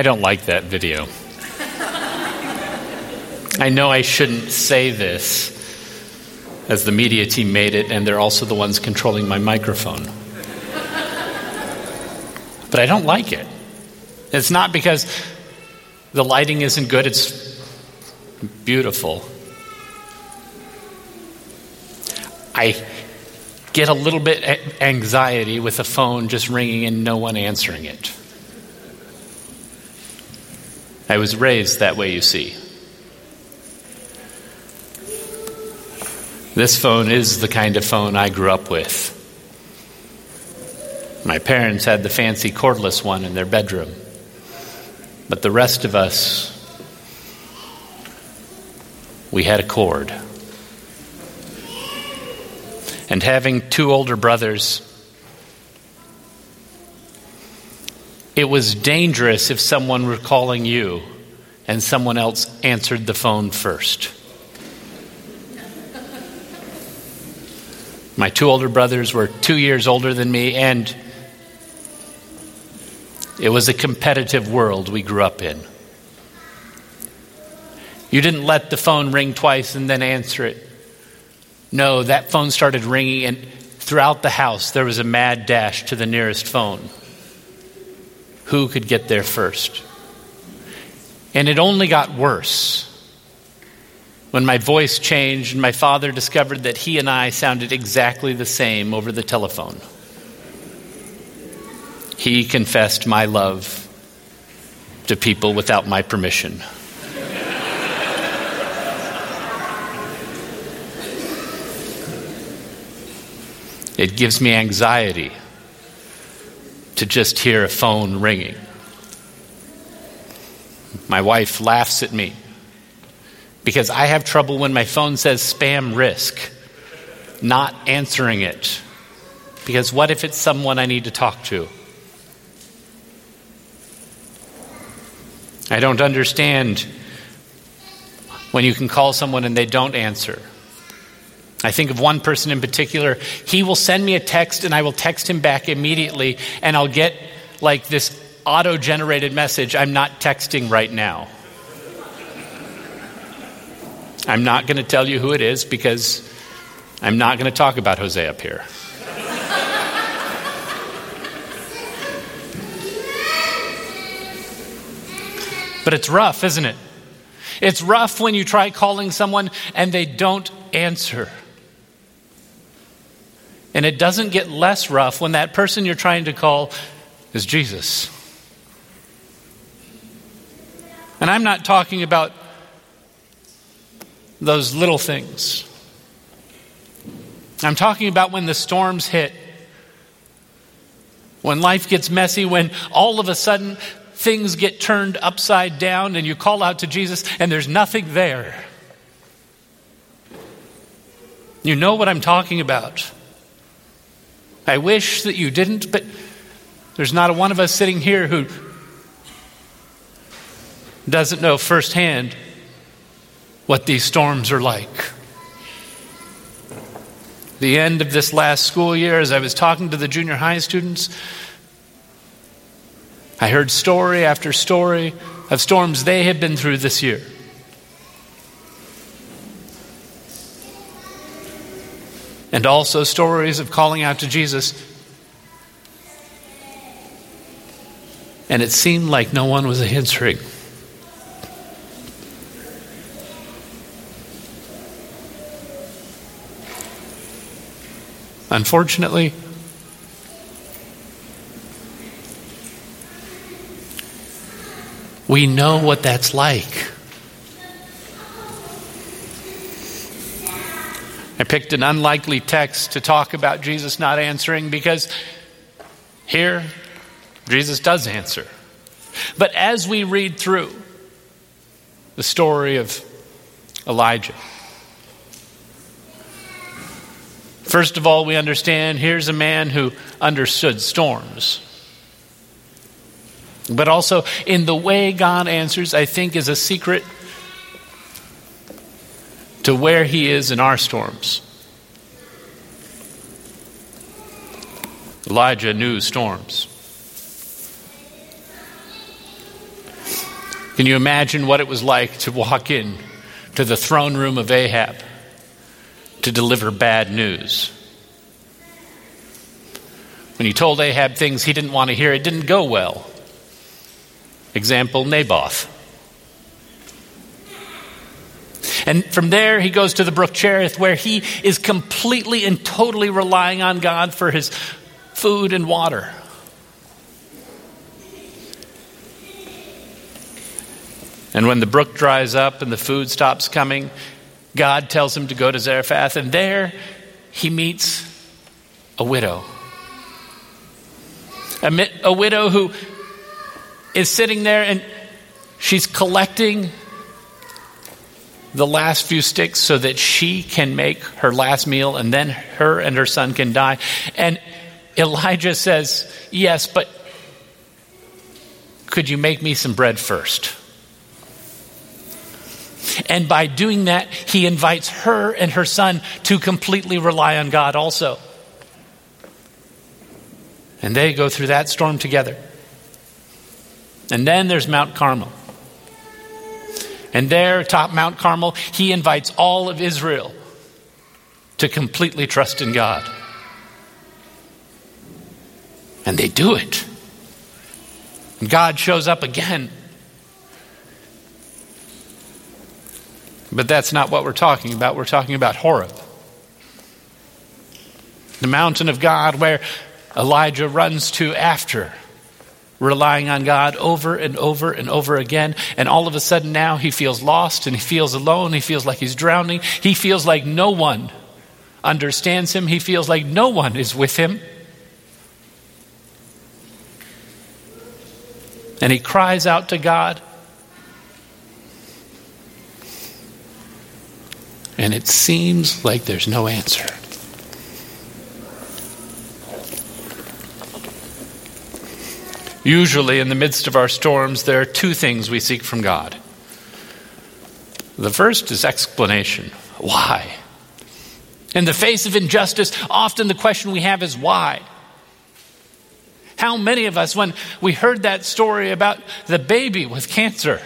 I don't like that video. I know I shouldn't say this, as the media team made it, and they're also the ones controlling my microphone. But I don't like it. It's not because the lighting isn't good, it's beautiful. I get a little bit anxiety with the phone just ringing and no one answering it. I was raised that way, you see. This phone is the kind of phone I grew up with. My parents had the fancy cordless one in their bedroom. But the rest of us, we had a cord. And having two older brothers, it was dangerous if someone were calling you and someone else answered the phone first. My two older brothers were two years older than me, and it was a competitive world we grew up in. You didn't let the phone ring twice and then answer it. No, that phone started ringing, and throughout the house there was a mad dash to the nearest phone. Who could get there first? And it only got worse when my voice changed and my father discovered that he and I sounded exactly the same over the telephone he confessed my love to people without my permission. It gives me anxiety to just hear a phone ringing. My wife laughs at me because I have trouble when my phone says spam risk, not answering it. Because what if it's someone I need to talk to? I don't understand when you can call someone and they don't answer. I think of one person in particular. He will send me a text and I will text him back immediately, and I'll get like this auto generated message I'm not texting right now. I'm not going to tell you who it is because I'm not going to talk about Jose up here. But it's rough, isn't it? It's rough when you try calling someone and they don't answer. And it doesn't get less rough when that person you're trying to call is Jesus. And I'm not talking about those little things. I'm talking about when the storms hit, when life gets messy, when all of a sudden things get turned upside down and you call out to Jesus and there's nothing there. You know what I'm talking about. I wish that you didn't, but there's not a one of us sitting here who doesn't know firsthand what these storms are like. The end of this last school year, as I was talking to the junior high students, I heard story after story of storms they had been through this year. And also stories of calling out to Jesus. And it seemed like no one was answering. Unfortunately, We know what that's like. I picked an unlikely text to talk about Jesus not answering because here, Jesus does answer. But as we read through the story of Elijah, first of all, we understand here's a man who understood storms. But also, in the way God answers, I think is a secret to where He is in our storms. Elijah knew storms. Can you imagine what it was like to walk in to the throne room of Ahab to deliver bad news? When he told Ahab things he didn't want to hear, it didn't go well. Example Naboth. And from there, he goes to the brook Cherith, where he is completely and totally relying on God for his food and water. And when the brook dries up and the food stops coming, God tells him to go to Zarephath, and there he meets a widow a, a widow who is sitting there and she's collecting the last few sticks so that she can make her last meal and then her and her son can die. And Elijah says, Yes, but could you make me some bread first? And by doing that, he invites her and her son to completely rely on God also. And they go through that storm together. And then there's Mount Carmel. And there, atop Mount Carmel, he invites all of Israel to completely trust in God. And they do it. And God shows up again. But that's not what we're talking about. We're talking about Horeb, the mountain of God where Elijah runs to after, relying on God over and over and over again. And all of a sudden now he feels lost and he feels alone. He feels like he's drowning. He feels like no one understands him. He feels like no one is with him. And he cries out to God. And it seems like there's no answer. Usually, in the midst of our storms, there are two things we seek from God. The first is explanation. Why? In the face of injustice, often the question we have is why? How many of us, when we heard that story about the baby with cancer,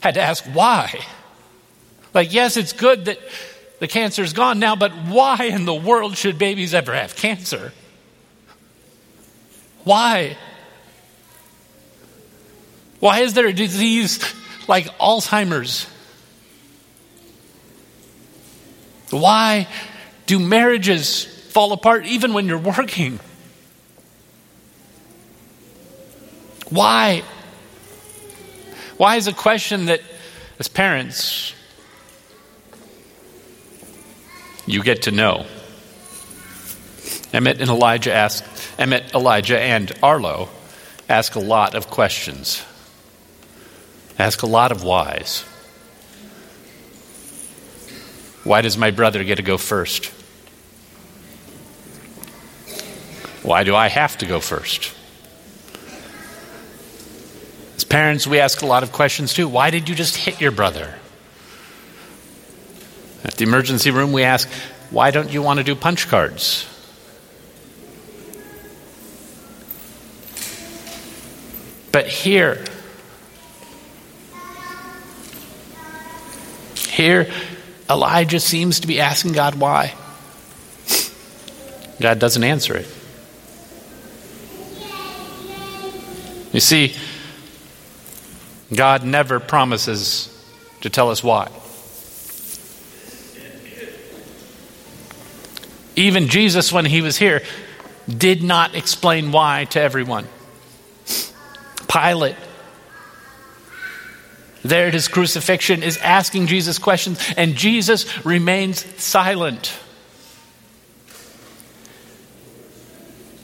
had to ask why? Like, yes, it's good that the cancer is gone now, but why in the world should babies ever have cancer? Why? Why is there a disease like Alzheimer's? Why do marriages fall apart even when you're working? Why? Why is a question that, as parents, you get to know? Emmett and Elijah ask, Emmett, Elijah, and Arlo ask a lot of questions, ask a lot of whys. Why does my brother get to go first? Why do I have to go first? As parents, we ask a lot of questions too. Why did you just hit your brother? At the emergency room, we ask, why don't you want to do punch cards? But here, here, Elijah seems to be asking God why. God doesn't answer it. You see, God never promises to tell us why. Even Jesus, when he was here, did not explain why to everyone. Pilate, there at his crucifixion, is asking Jesus questions, and Jesus remains silent.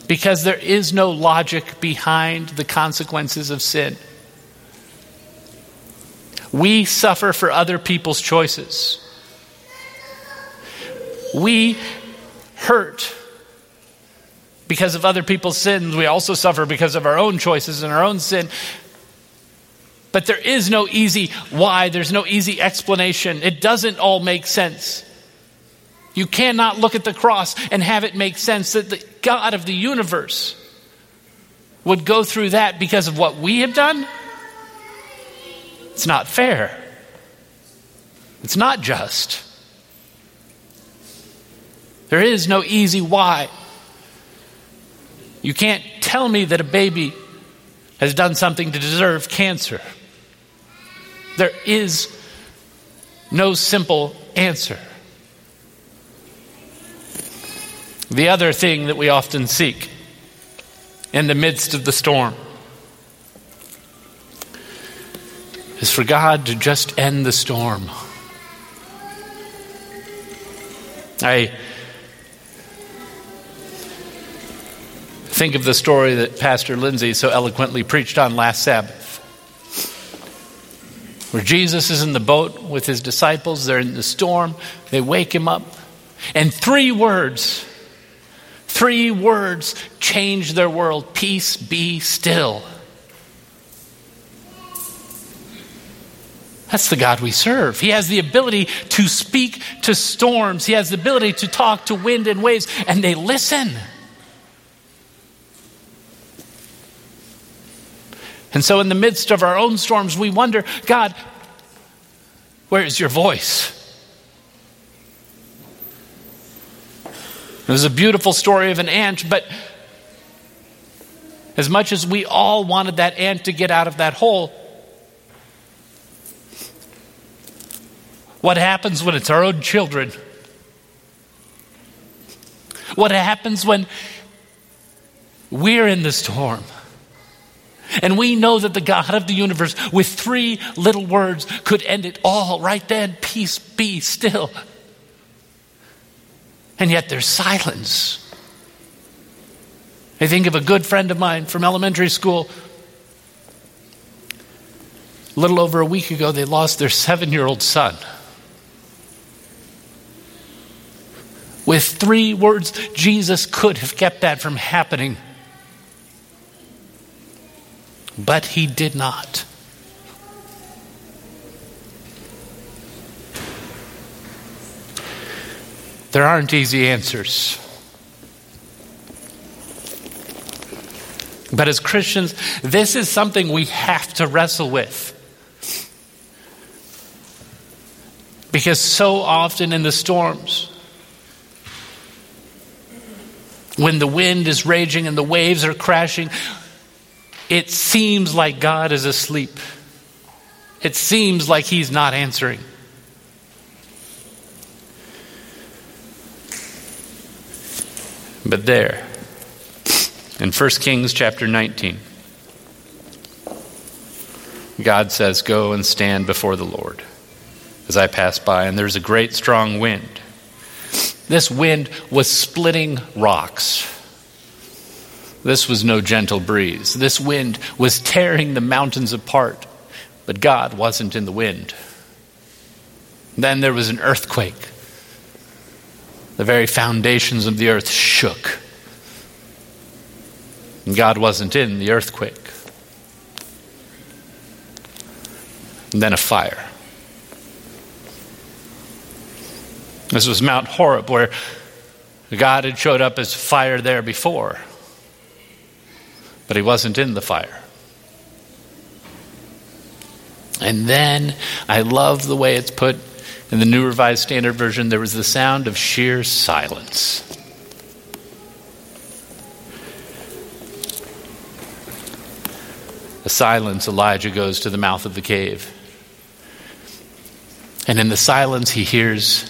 Because there is no logic behind the consequences of sin. We suffer for other people's choices. We hurt because of other people's sins. We also suffer because of our own choices and our own sin. But there is no easy why, there's no easy explanation. It doesn't all make sense. You cannot look at the cross and have it make sense that the God of the universe would go through that because of what we have done It's not fair. It's not just. There is no easy why. You can't tell me that a baby has done something to deserve cancer. There is no simple answer. The other thing that we often seek in the midst of the storm is for God to just end the storm. I think of the story that Pastor Lindsay so eloquently preached on last Sabbath, where Jesus is in the boat with his disciples. They're in the storm. They wake him up. And three words, three words change their world Peace be still. That's the God we serve. He has the ability to speak to storms, He has the ability to talk to wind and waves, and they listen. And so, in the midst of our own storms, we wonder God, where is your voice? There's a beautiful story of an ant, but as much as we all wanted that ant to get out of that hole, what happens when it's our own children? What happens when we're in the storm? And we know that the God of the universe, with three little words, could end it all right then. Peace be still. And yet there's silence. I think of a good friend of mine from elementary school. A little over a week ago, they lost their seven year old son. With three words, Jesus could have kept that from happening. But he did not. There aren't easy answers. But as Christians, this is something we have to wrestle with. Because so often in the storms, when the wind is raging and the waves are crashing, it seems like God is asleep. It seems like He's not answering. But there, in 1 Kings chapter 19, God says, Go and stand before the Lord as I pass by, and there's a great strong wind. This wind was splitting rocks. This was no gentle breeze. This wind was tearing the mountains apart, but God wasn't in the wind. Then there was an earthquake. The very foundations of the earth shook. And God wasn't in the earthquake. And then a fire. This was Mount Horeb, where God had showed up as fire there before but he wasn't in the fire. And then I love the way it's put in the New Revised Standard Version there was the sound of sheer silence. A silence, Elijah goes to the mouth of the cave. And in the silence, he hears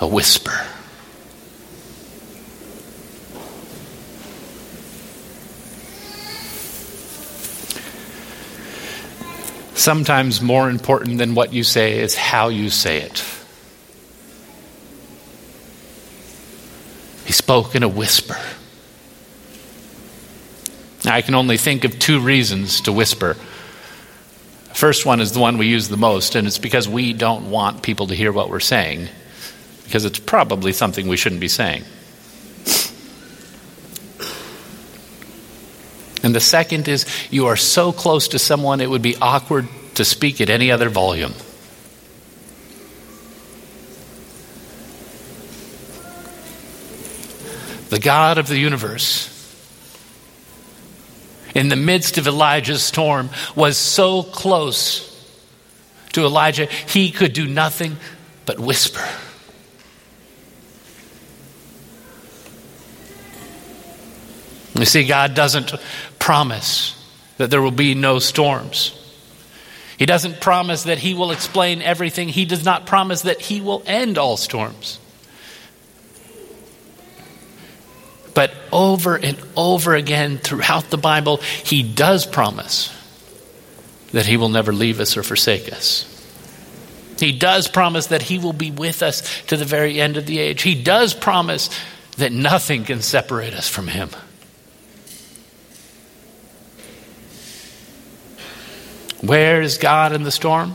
a whisper. Sometimes more important than what you say is how you say it. He spoke in a whisper. Now, I can only think of two reasons to whisper. The first one is the one we use the most, and it's because we don't want people to hear what we're saying, because it's probably something we shouldn't be saying. And the second is you are so close to someone it would be awkward to speak at any other volume. The God of the universe in the midst of Elijah's storm was so close to Elijah, he could do nothing but whisper. You see, God doesn't promise that there will be no storms. He doesn't promise that He will explain everything. He does not promise that He will end all storms. But over and over again throughout the Bible, He does promise that He will never leave us or forsake us. He does promise that He will be with us to the very end of the age. He does promise that nothing can separate us from Him. Where is God in the storm?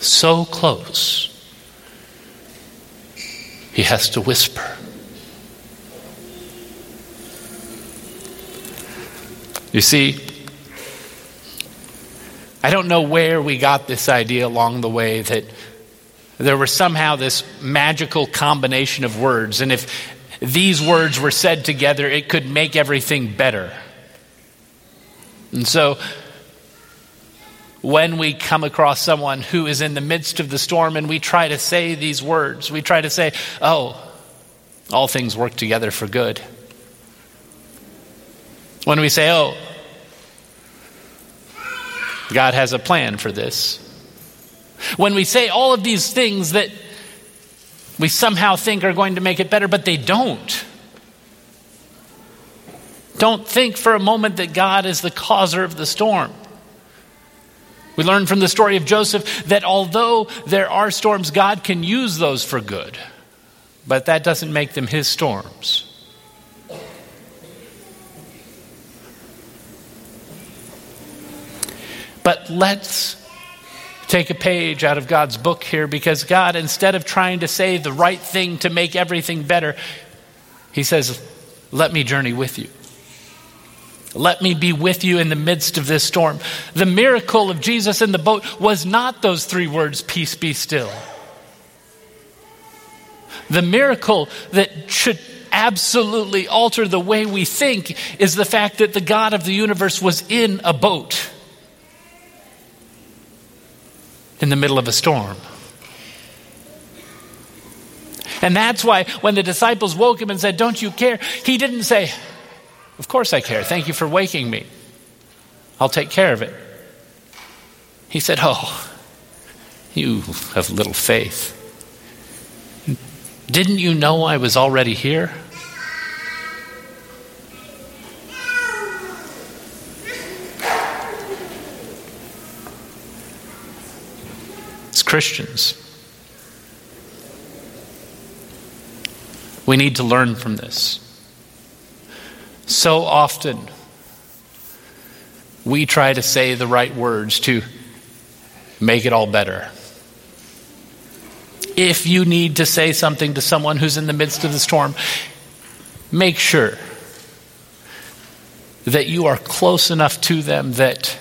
So close. He has to whisper. You see, I don't know where we got this idea along the way that there was somehow this magical combination of words, and if these words were said together, it could make everything better. And so, when we come across someone who is in the midst of the storm and we try to say these words, we try to say, Oh, all things work together for good. When we say, Oh, God has a plan for this. When we say all of these things that we somehow think are going to make it better, but they don't. Don't think for a moment that God is the causer of the storm. We learn from the story of Joseph that although there are storms, God can use those for good, but that doesn't make them his storms. But let's take a page out of God's book here because God, instead of trying to say the right thing to make everything better, He says, Let me journey with you. Let me be with you in the midst of this storm. The miracle of Jesus in the boat was not those three words, peace be still. The miracle that should absolutely alter the way we think is the fact that the God of the universe was in a boat in the middle of a storm. And that's why when the disciples woke him and said, Don't you care? He didn't say, of course I care. Thank you for waking me. I'll take care of it. He said, Oh, you have little faith. Didn't you know I was already here? As Christians, we need to learn from this. So often, we try to say the right words to make it all better. If you need to say something to someone who's in the midst of the storm, make sure that you are close enough to them that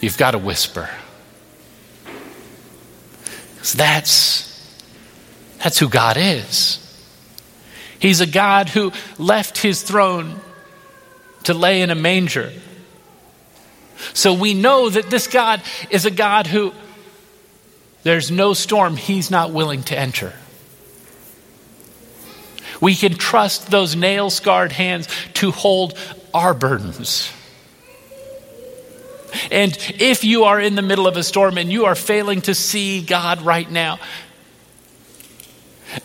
you've got to whisper. Because That's, that's who God is. He's a God who left his throne to lay in a manger. So we know that this God is a God who there's no storm he's not willing to enter. We can trust those nail scarred hands to hold our burdens. And if you are in the middle of a storm and you are failing to see God right now,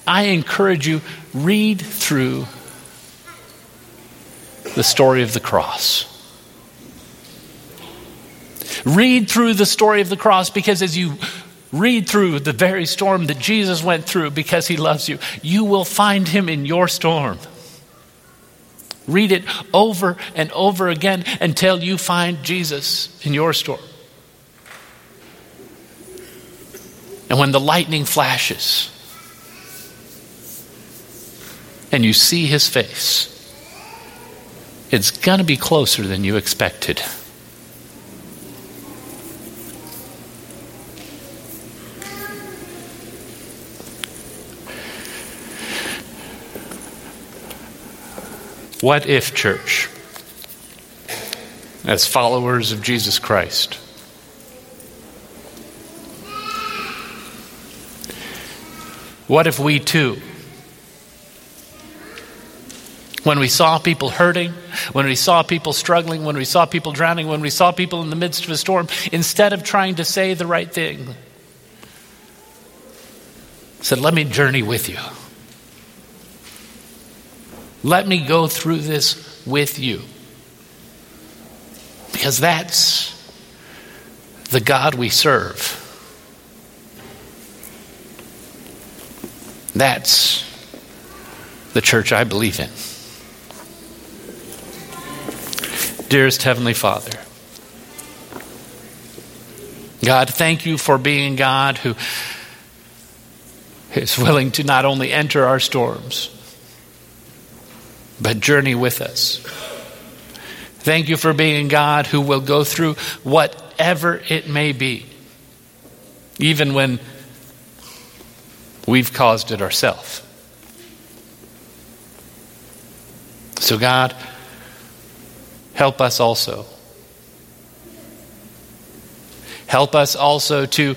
I encourage you, read through the story of the cross. Read through the story of the cross because as you read through the very storm that Jesus went through because he loves you, you will find him in your storm. Read it over and over again until you find Jesus in your storm. And when the lightning flashes, and you see his face, it's going to be closer than you expected. What if, church, as followers of Jesus Christ, what if we too, when we saw people hurting, when we saw people struggling, when we saw people drowning, when we saw people in the midst of a storm, instead of trying to say the right thing, said, Let me journey with you. Let me go through this with you. Because that's the God we serve. That's the church I believe in. Dearest Heavenly Father, God, thank you for being God who is willing to not only enter our storms, but journey with us. Thank you for being God who will go through whatever it may be, even when we've caused it ourselves. So, God, help us also. Help us also to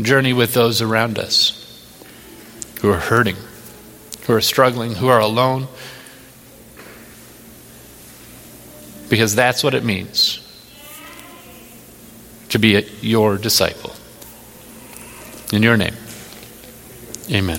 journey with those around us who are hurting, who are struggling, who are alone. Because that's what it means to be your disciple. In your name, amen.